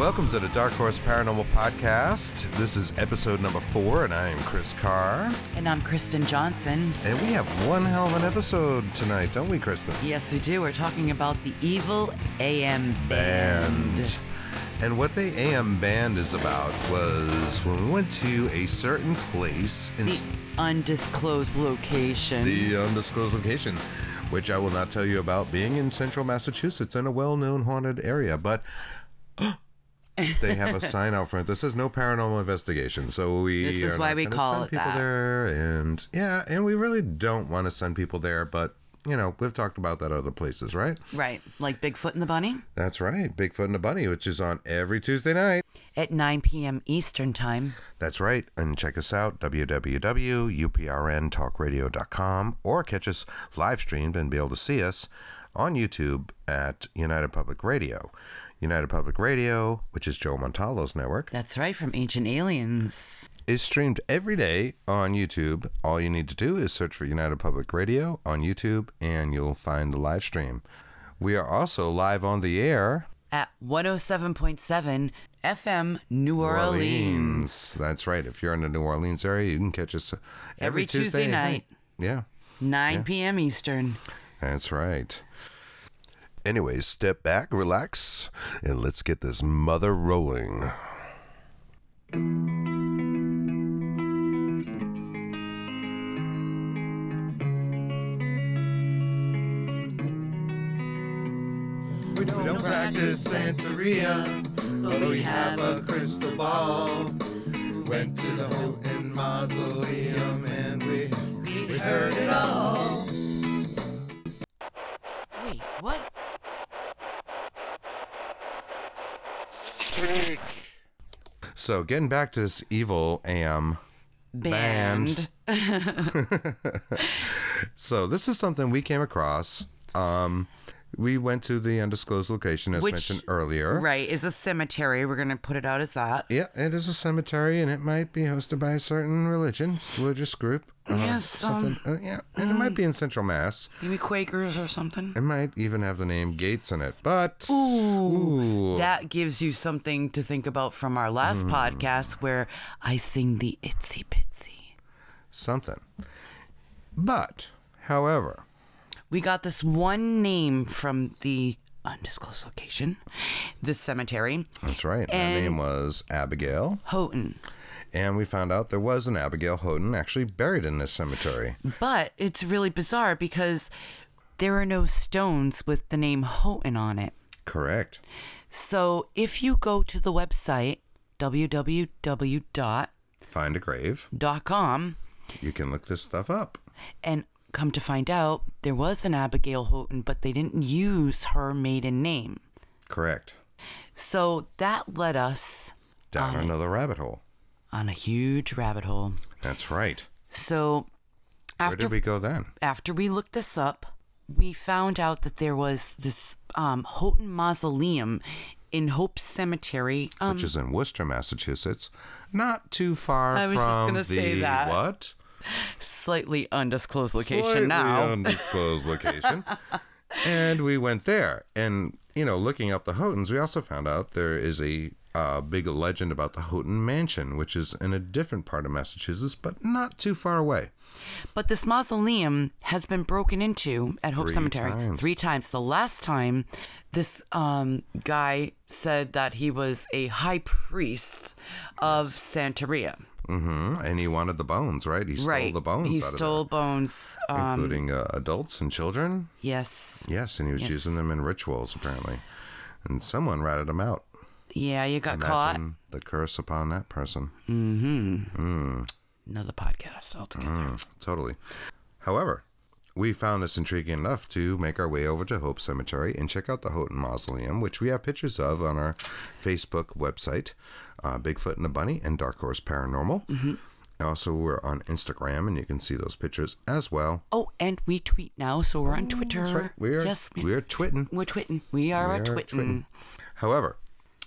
welcome to the Dark Horse Paranormal Podcast. This is episode number four, and I am Chris Carr. And I'm Kristen Johnson. And we have one hell of an episode tonight, don't we, Kristen? Yes, we do. We're talking about the Evil AM Band. Band. And what the AM Band is about was when we went to a certain place in The undisclosed location. the undisclosed location, which I will not tell you about, being in central Massachusetts in a well known haunted area. But they have a sign out front that says no paranormal investigation. So we This is are why we call send it people that. there. And yeah, and we really don't want to send people there, but you know, we've talked about that other places, right? right, like Bigfoot and the Bunny That's right. Bigfoot and the Bunny, which is on every Tuesday night. at 9 p.m. Eastern Time. That's right. And check us out, www.uprntalkradio.com, or catch us live streamed and be able to see us on YouTube at United Public Radio. United Public Radio, which is Joe Montaldo's network, That's right, from Ancient Aliens. is streamed every day on YouTube. All you need to do is search for United Public Radio on YouTube, and you'll find the live stream. We are also live on the air. At 107.7 FM New Orleans. That's right. If you're in the New Orleans area, you can catch us every, Every Tuesday at night. Yeah. 9 p.m. Eastern. That's right. Anyways, step back, relax, and let's get this mother rolling. We don't practice Santeria, but we have a crystal ball. Went to the Houghton Mausoleum and we, we heard it all. So getting back to this evil am. Band. So this is something we came across. Um, we went to the undisclosed location as Which- mentioned earlier. Right, is a cemetery. We're going to put it out as that. Yeah, it is a cemetery, and it might be hosted by a certain religion, religious group. Uh, Yes, something. uh, yeah, and it might be in Central Mass. Maybe Quakers or something. It might even have the name Gates in it, but ooh, That gives you something to think about from our last Mm. podcast where I sing the itsy bitsy. something. But, however, We got this one name from the undisclosed location, this cemetery, that's right. Her And- name was Abigail. Houghton. And we found out there was an Abigail Houghton actually buried in this cemetery. But it's really bizarre because there are no stones with the name Houghton on it. Correct. So if you go to the website www.com Find a grave. You can look this stuff up. and come to find out there was an Abigail Houghton, but they didn't use her maiden name. Correct. So that led us Down another rabbit hole. on a huge rabbit hole. That's right. So Where after did we go then? after we looked this up, we found out that there was this um, Houghton Mausoleum in Hope Cemetery. Um, Which is in Worcester, Massachusetts. Not too far I was from just gonna the say that. what? Slightly undisclosed location Slightly now. undisclosed location. and we went there. And, you know, looking up the Houghtons, we also found out there is a uh, big legend about the Houghton Mansion, which is in a different part of Massachusetts, but not too far away. But this mausoleum has been broken into at Hope Three Cemetery times. three times. The last time, this um, guy said that he was a high priest of Santeria. hmm And he wanted the bones, right? He stole right. the bones he out stole bones. Um, including uh, adults and children. yes. Yes, and he was Yes. using them in rituals, apparently. And someone ratted him out. Yeah, you got caught. The curse upon that person. Mm-hmm. Mm. Another podcast altogether. Mm, totally. However, we found this intriguing enough to make our way over to Hope Cemetery and check out the Houghton Mausoleum, which we have pictures of on our Facebook website, uh, Bigfoot and the Bunny and Dark Horse Paranormal. Mm-hmm. Also, we're on Instagram, and you can see those pictures as well. Oh, and we tweet now, so we're on Twitter. That's right. We're yes, we're twitting. we're twitting. We are We a are twitting. However,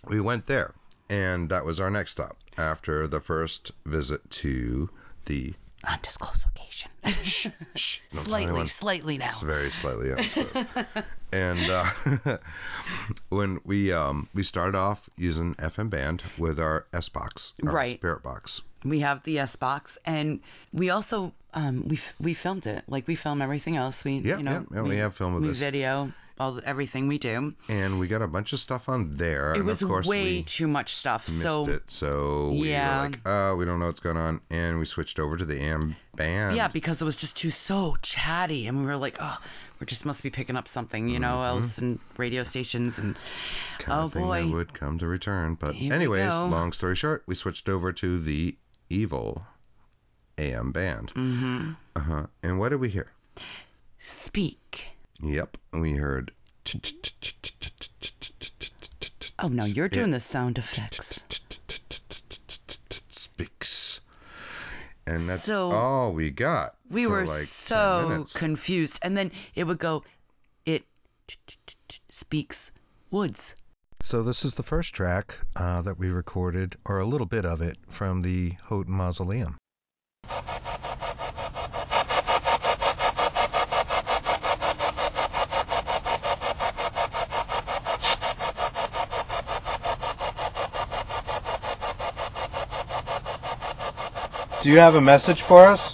we went there, and that was our next stop after the first visit to the Undisclosed location. station. Shh, slightly, slightly now. It's very slightly and uh, when we um, we started off using FM band with our S box, our Right. Spirit box. We have the S box, and we also um, we f- we filmed it. Like we film everything else. We Yeah, you know yeah, yeah, we have film of we this. video all the, everything we do. And we got a bunch of stuff on there. It and was of course way we too much stuff. So it. So we Yeah. were like, oh, we don't know what's going on. And we switched over to the AM band. yeah, because it was just too so chatty, and we were like, oh, we just must be picking up something, you know, else in radio stations and kind oh of thing boy, that would come to return. But Here anyways, long story short, we switched over to the evil AM band. Mm-hmm. Uh huh. And what did we hear? speak. Yep, we heard. Oh no, you're doing the sound effects. Speaks. And that's So, all we got. We for were like so minutes. confused, and then it would go, it speaks woods. So this is the first track uh, that we recorded, or a little bit of it, from the Houghton Mausoleum. Do you have a message for us?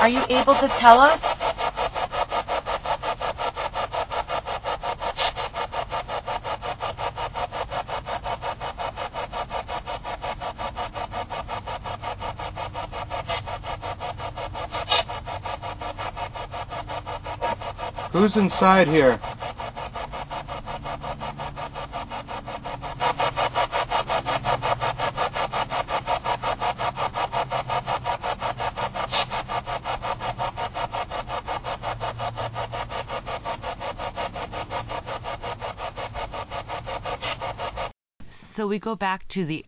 Are you able to tell us? Who's inside here? So we go back to the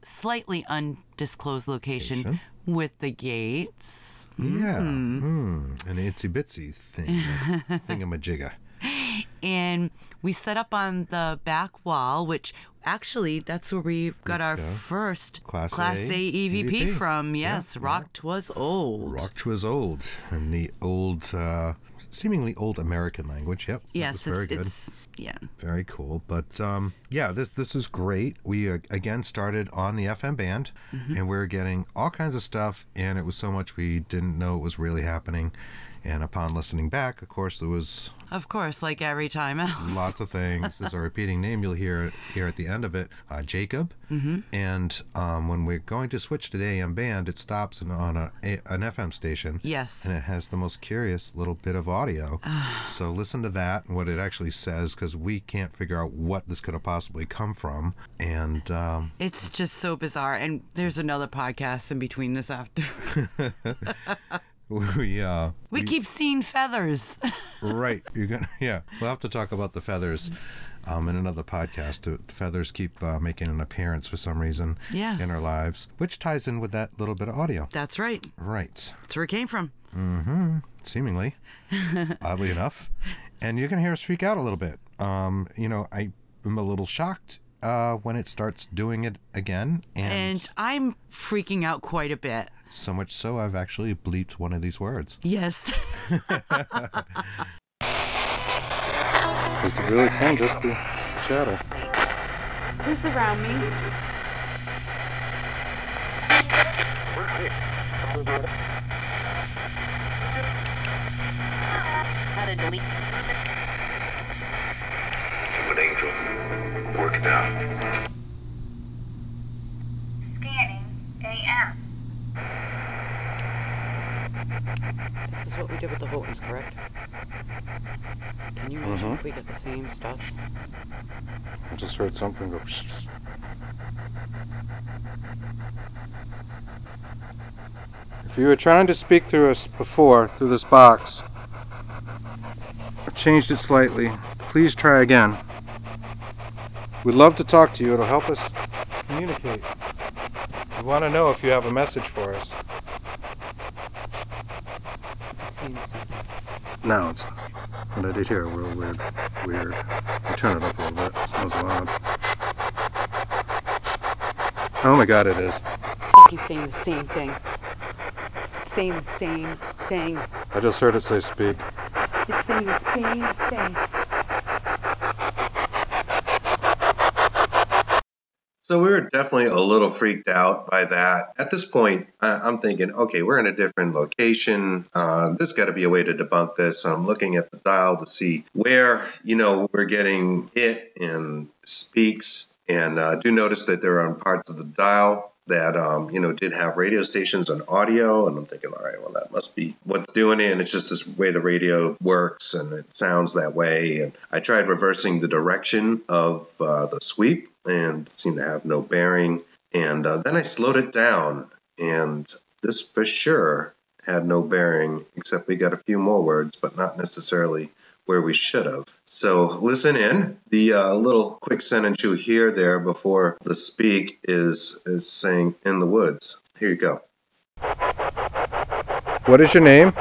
slightly undisclosed location Location. with the gates. Yeah, mm, an itsy bitsy thing, thingamajigga. And we set up on the back wall, which actually that's where we got our first Class Class A A EVP, EVP. from. Yes, Rocked was old. Rocked was old, and the old, uh, seemingly old American language. Yep. Yes, very good. yeah. Very cool. But um, yeah, this this is great. We uh, again started on the FM band, Mm-hmm. and we are getting all kinds of stuff, and it was so much we didn't know it was really happening. And upon listening back, of course, there was Of course, like every time else. lots of things. There's a repeating name you'll hear here at the end of it, uh, Jacob. Mm-hmm. And um, when we're going to switch to the AM band, it stops in, on a, a, an FM station. Yes. And it has the most curious little bit of audio. so listen to that and what it actually says, because we can't figure out what this could have possibly come from. And um, It's just so bizarre. And there's another podcast in between this after. we uh, we keep seeing feathers. right, you're gonna yeah. We'll have to talk about the feathers. Um, in another podcast, the feathers keep uh, making an appearance for some reason Yes. in our lives, which ties in with that little bit of audio. That's right. Right. That's where it came from. Mm-hmm. Seemingly, oddly enough. And you're going to hear us freak out a little bit. Um, you know, I am a little shocked uh, when it starts doing it again. And, And I'm freaking out quite a bit. So much so, I've actually bleeped one of these words. Yes. Because it really can just be chatter. Who's around me? How to delete. Good angel. Work it out. Scanning AM. This is what we did with the Houghtons, correct? Can you imagine mm-hmm. if we get the same stuff? I just heard something go. Psh. If you were trying to speak through us before, through this box, I changed it slightly. Please try again. We'd love to talk to you. It'll help us communicate. We want to know if you have a message for us. Same, same. No, it's not. And I did hear a real weird, weird. I turn it up a little bit. It sounds loud. Oh my god, it is. It's fucking saying the same thing. It's saying the same thing. I just heard it say speak. It's saying the same thing. So we were definitely a little freaked out by that. At this point, I- I'm thinking, okay, we're in a different location. Uh, there's got to be a way to debunk this. I'm looking at the dial to see where, you know, we're getting hit and speaks. And uh, do notice that there are parts of the dial that, um, you know, did have radio stations and audio. And I'm thinking, all right, well, that must be what's doing it. And it's just this way the radio works and it sounds that way. And I tried reversing the direction of uh, the sweep and seemed to have no bearing. And uh, then I slowed it down, and this for sure had no bearing, except we got a few more words, but not necessarily where we should have. So listen in. The uh, little quick sentence you hear there before the speak is is saying "in the woods." Here you go. What is your name?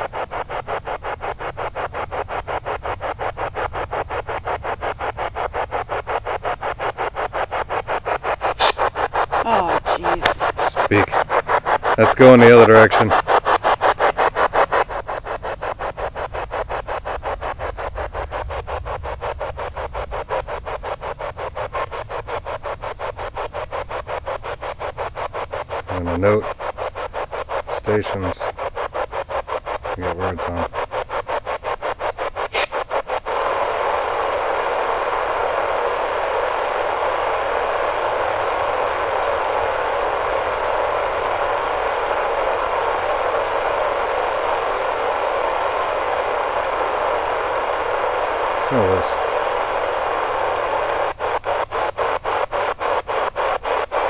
Oh, jeez. Speak. Let's go in the other direction. And a note. Stations. You got words on. So this.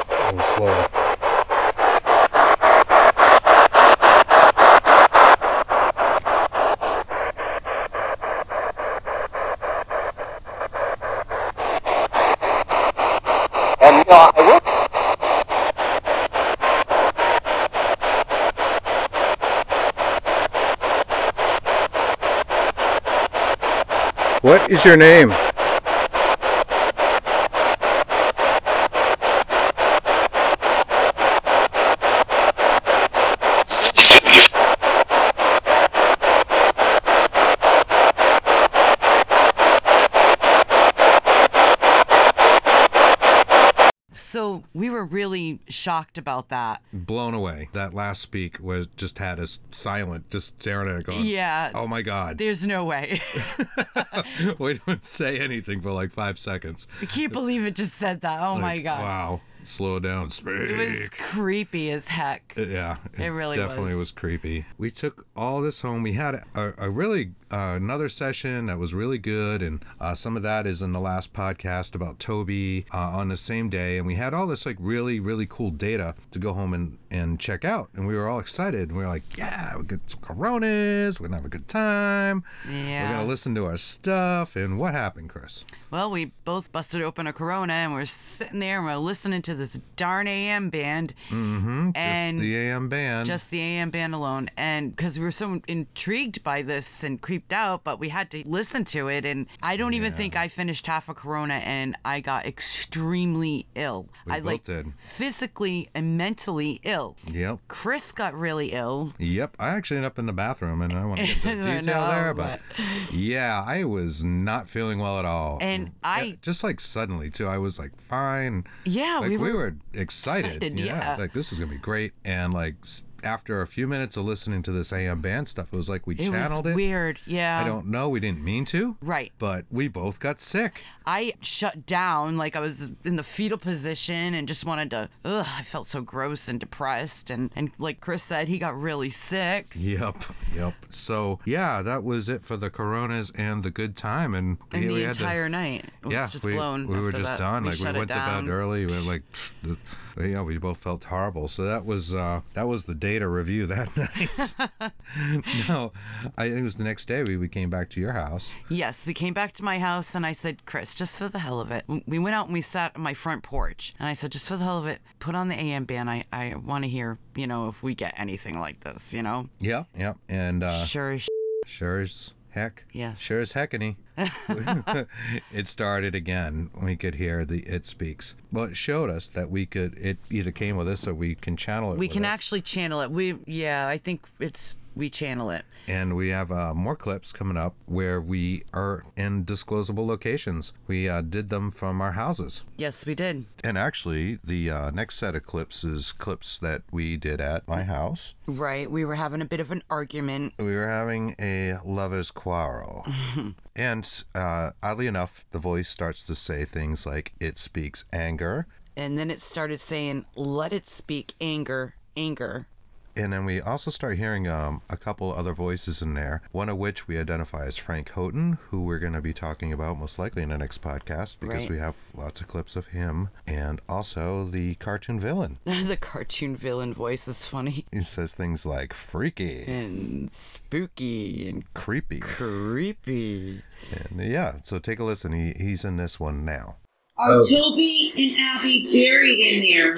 A little slower. What is your name? So we were really shocked about that. Blown away. That last speak was just had us silent, just staring at it, going, Yeah. "Oh my god!" There's no way. we didn't say anything for like five seconds. I can't believe it just said that. Oh my god. Wow. Slow down. Speak. It was creepy as heck. Yeah, It really definitely was. was. creepy. We took all this home. We had a, a really uh, another session that was really good, and uh, some of that is in the last podcast about Toby uh, on the same day. And we had all this like really really cool data to go home and and check out, and we were all excited. And we were like, yeah, we get some Coronas. We're gonna have a good time. Yeah, we're gonna listen to our stuff. And what happened, Chris? Well, we both busted open a Corona and we're sitting there and we're listening to this darn AM band. Mm-hmm. And Just the AM band. just the AM band alone. And because we were so intrigued by this and creeped out, but we had to listen to it. And I don't even think I finished half a Corona and I got extremely ill. We I both like did. physically and mentally ill. Yep. Chris got really ill. Yep, I actually ended up in the bathroom, and I want to get I detail know, there, but yeah, I was not feeling well at all. And I- just like suddenly too, I was like fine. Yeah, like, we were excited. excited, yeah, yeah. like this is gonna be great. And like after a few minutes of listening to this AM band stuff, it was like we It channeled was it. weird. Yeah. I don't know. We didn't mean to. Right. But we both got sick. I shut down like I was in the fetal position and just wanted to ugh, I felt so gross and depressed and and like Chris said he got really sick. Yep. Yep. So yeah, that was it for the Coronas and the good time, and, And the had to- entire night it yeah, was just we, blown. we were just that. done. We like we went to bed early. We were like, yeah, we both felt horrible. So that was uh, that was the data review that night. no, I think it was the next day. We, we came back to your house. Yes, we came back to my house and I said, Chris, just for the hell of it, we went out and we sat on my front porch. And I said, just for the hell of it, put on the AM band. I, I want to hear, you know, if we get anything like this, you know? Yeah, yeah, And uh, Sure as sure as heck. Yes. Sure as heckany. it started again. We could hear the it speaks. Well, it showed us that we could. It either came with us or we can channel it. We can us. actually channel it. We yeah, I think it's we channel it. And we have uh, more clips coming up where we are in disclosable locations. We uh, did them from our houses. Yes, we did. And actually, the uh, next set of clips is clips that we did at my house. Right. We were having a bit of an argument. We were having a lover's quarrel. and uh, oddly enough, the voice starts to say things like, it speaks anger. And then it started saying, "Let it speak anger, anger." And then we also start hearing um, a couple other voices in there, one of which we identify as Frank Houghton, who we're going to be talking about most likely in the next podcast because Right. we have lots of clips of him, and also the cartoon villain. the cartoon villain voice is funny He says things like freaky, and spooky and creepy. creepy. And yeah, so take a listen. He, he's in this one now. Are Toby and Abby buried in there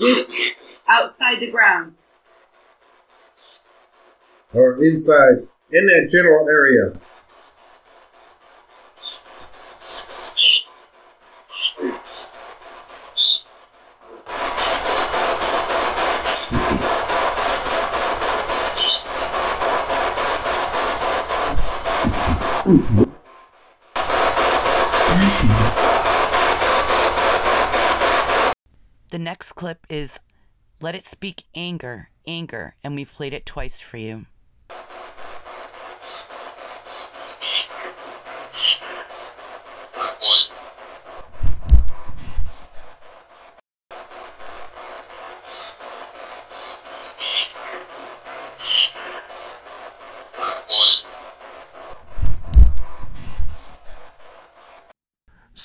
with outside the grounds? Or inside, in that general area. The next clip is Let It Speak Anger, Anger, and we've played it twice for you.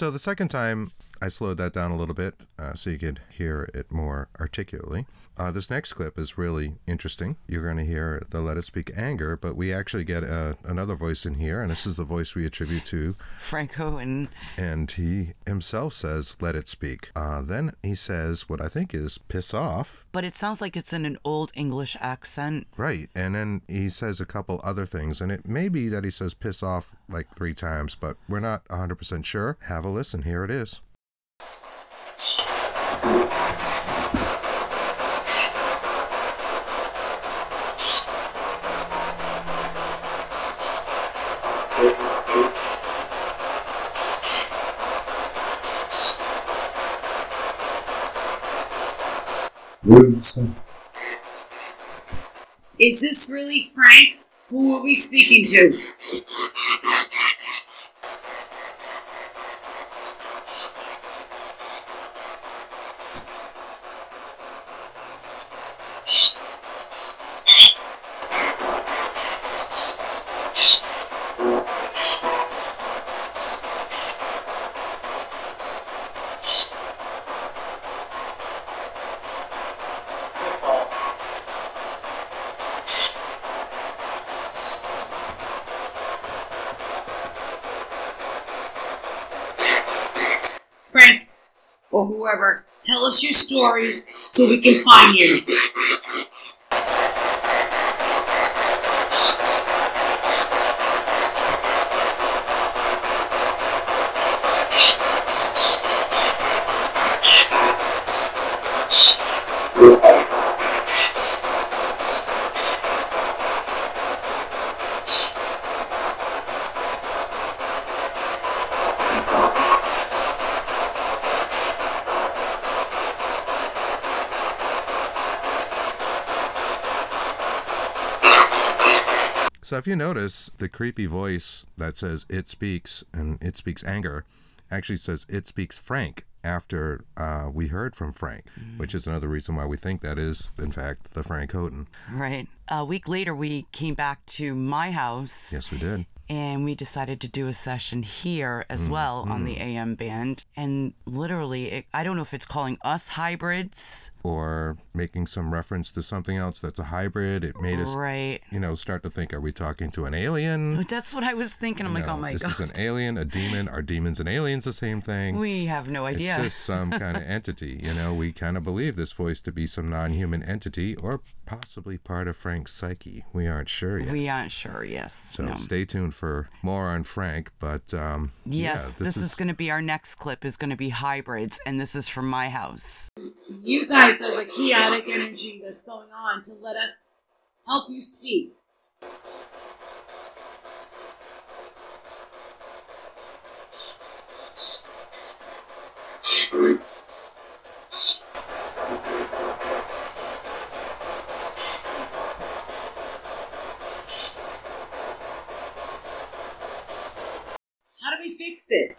So the second time, I slowed that down a little bit uh, so you could hear it more articulately. Uh, this next clip is really interesting. You're going to hear the Let It Speak Anger, but we actually get uh, another voice in here, and this is the voice we attribute to, Franco and and he himself says, Let It Speak. Uh, then he says what I think is piss off. but it sounds like it's in an old English accent. Right. And then he says a couple other things, and it may be that he says piss off like three times, but we're not 100% sure. Have a listen. Here it is. Is this really Frank? Who are we speaking to? Frank, or whoever, tell us your story so we can find you. If you notice, the creepy voice that says "it speaks" and "it speaks anger" actually says "it speaks Frank" after uh, we heard from Frank, which is another reason why we think that is, in fact, the Frank Houghton. Right. A week later, we came back to my house Yes, we did. And we decided to do a session here as mm, well on the mm. AM band. And literally, it, I don't know if it's calling us hybrids. Or making some reference to something else that's a hybrid. It made us, Right. you know, start to think: Are we talking to an alien? Oh, that's what I was thinking. I'm like, No, oh my this God. is an alien, a demon. Are demons and aliens the same thing? we have no idea. It's just some kind of entity. You know, we kind of believe this voice to be some non human entity or possibly part of Frank's psyche. We aren't sure yet. we aren't sure, yes. so no. stay tuned, for more on Frank, but um, Yes, yeah, this, is, going to be our next clip. Is going to be hybrids, and this is from my house. You guys are the chaotic energy that's going on to let us help you speak. How fix it?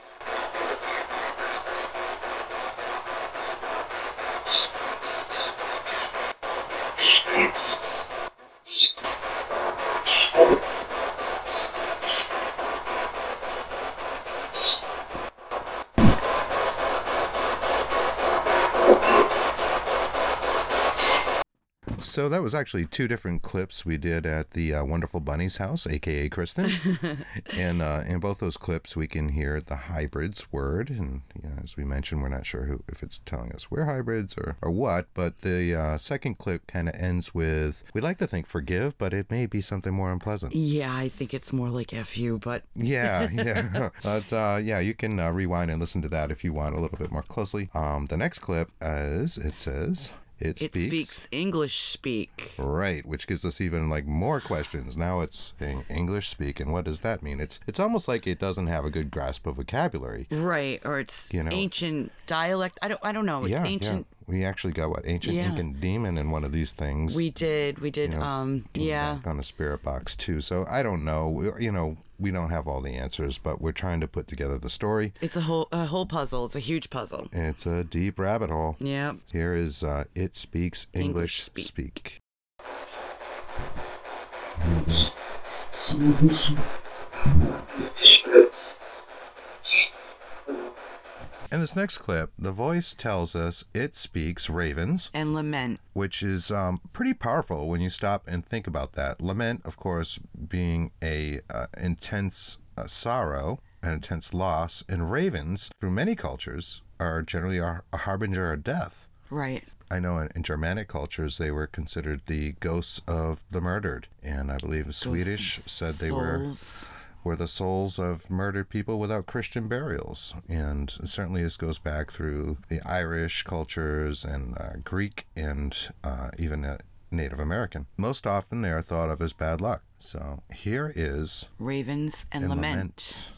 So that was actually two different clips we did at the uh, Wonderful Bunny's house, aka Kristen. and uh, in both those clips, we can hear the hybrids word, and you know, as we mentioned, we're not sure who if it's telling us we're hybrids or or what. But the uh, second clip kind of ends with, "We like to think forgive, but it may be something more unpleasant." Yeah, I think it's more like fu, but Yeah, yeah. but uh, yeah, you can uh, rewind and listen to that if you want a little bit more closely. Um, the next clip is it says it it speaks. speaks English speak. Right, which gives us even like more questions. Now it's saying English speak, and what does that mean? It's it's almost like it doesn't have a good grasp of vocabulary. Right, or it's You know- ancient dialect. I don't I don't know. It's yeah, ancient. yeah. We actually got what ancient Yeah. Incan demon in one of these things. We did. We did you know, um yeah. on a spirit box too. So I don't know. We- You know, we don't have all the answers, but we're trying to put together the story. It's a whole a whole puzzle. It's a huge puzzle. It's a deep rabbit hole. Yep. Here is uh, it speaks English, English speak. speak. In this next clip, the voice tells us it speaks ravens, And lament. which is um, pretty powerful when you stop and think about that. Lament, of course, being a uh, intense uh, sorrow, an intense loss, and ravens, through many cultures, are generally a, a harbinger of death. Right. I know in, in Germanic cultures they were considered the ghosts of the murdered, and I believe Swedish said they were. Were the souls of murdered people without Christian burials. And certainly this goes back through the Irish cultures and uh, Greek and uh, even uh, Native American. Most often they are thought of as bad luck. So here is Ravens and, in lament.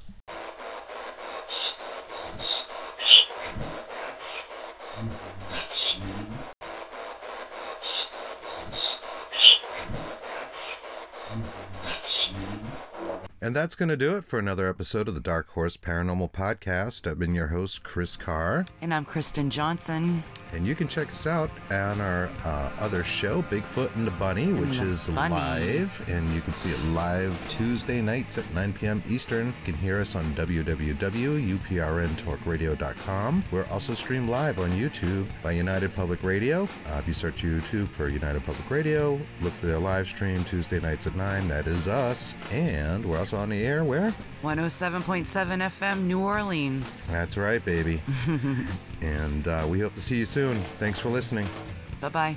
And that's going to do it for another episode of the Dark Horse Paranormal Podcast. I've been your host, Chris Carr. And I'm Kristen Johnson. And you can check us out on our uh, other show, Bigfoot and the Bunny, which the is Bunny. live. And you can see it live Tuesday nights at 9 p.m. Eastern. You can hear us on www.uprntalkradio.com. We're also streamed live on YouTube by United Public Radio. Uh, if you search YouTube for United Public Radio, look for their live stream Tuesday nights at 9. That is us. And we're also on the air where? 107.7 FM, New Orleans. That's right, baby. and uh, we hope to see you soon. Thanks for listening. Bye bye.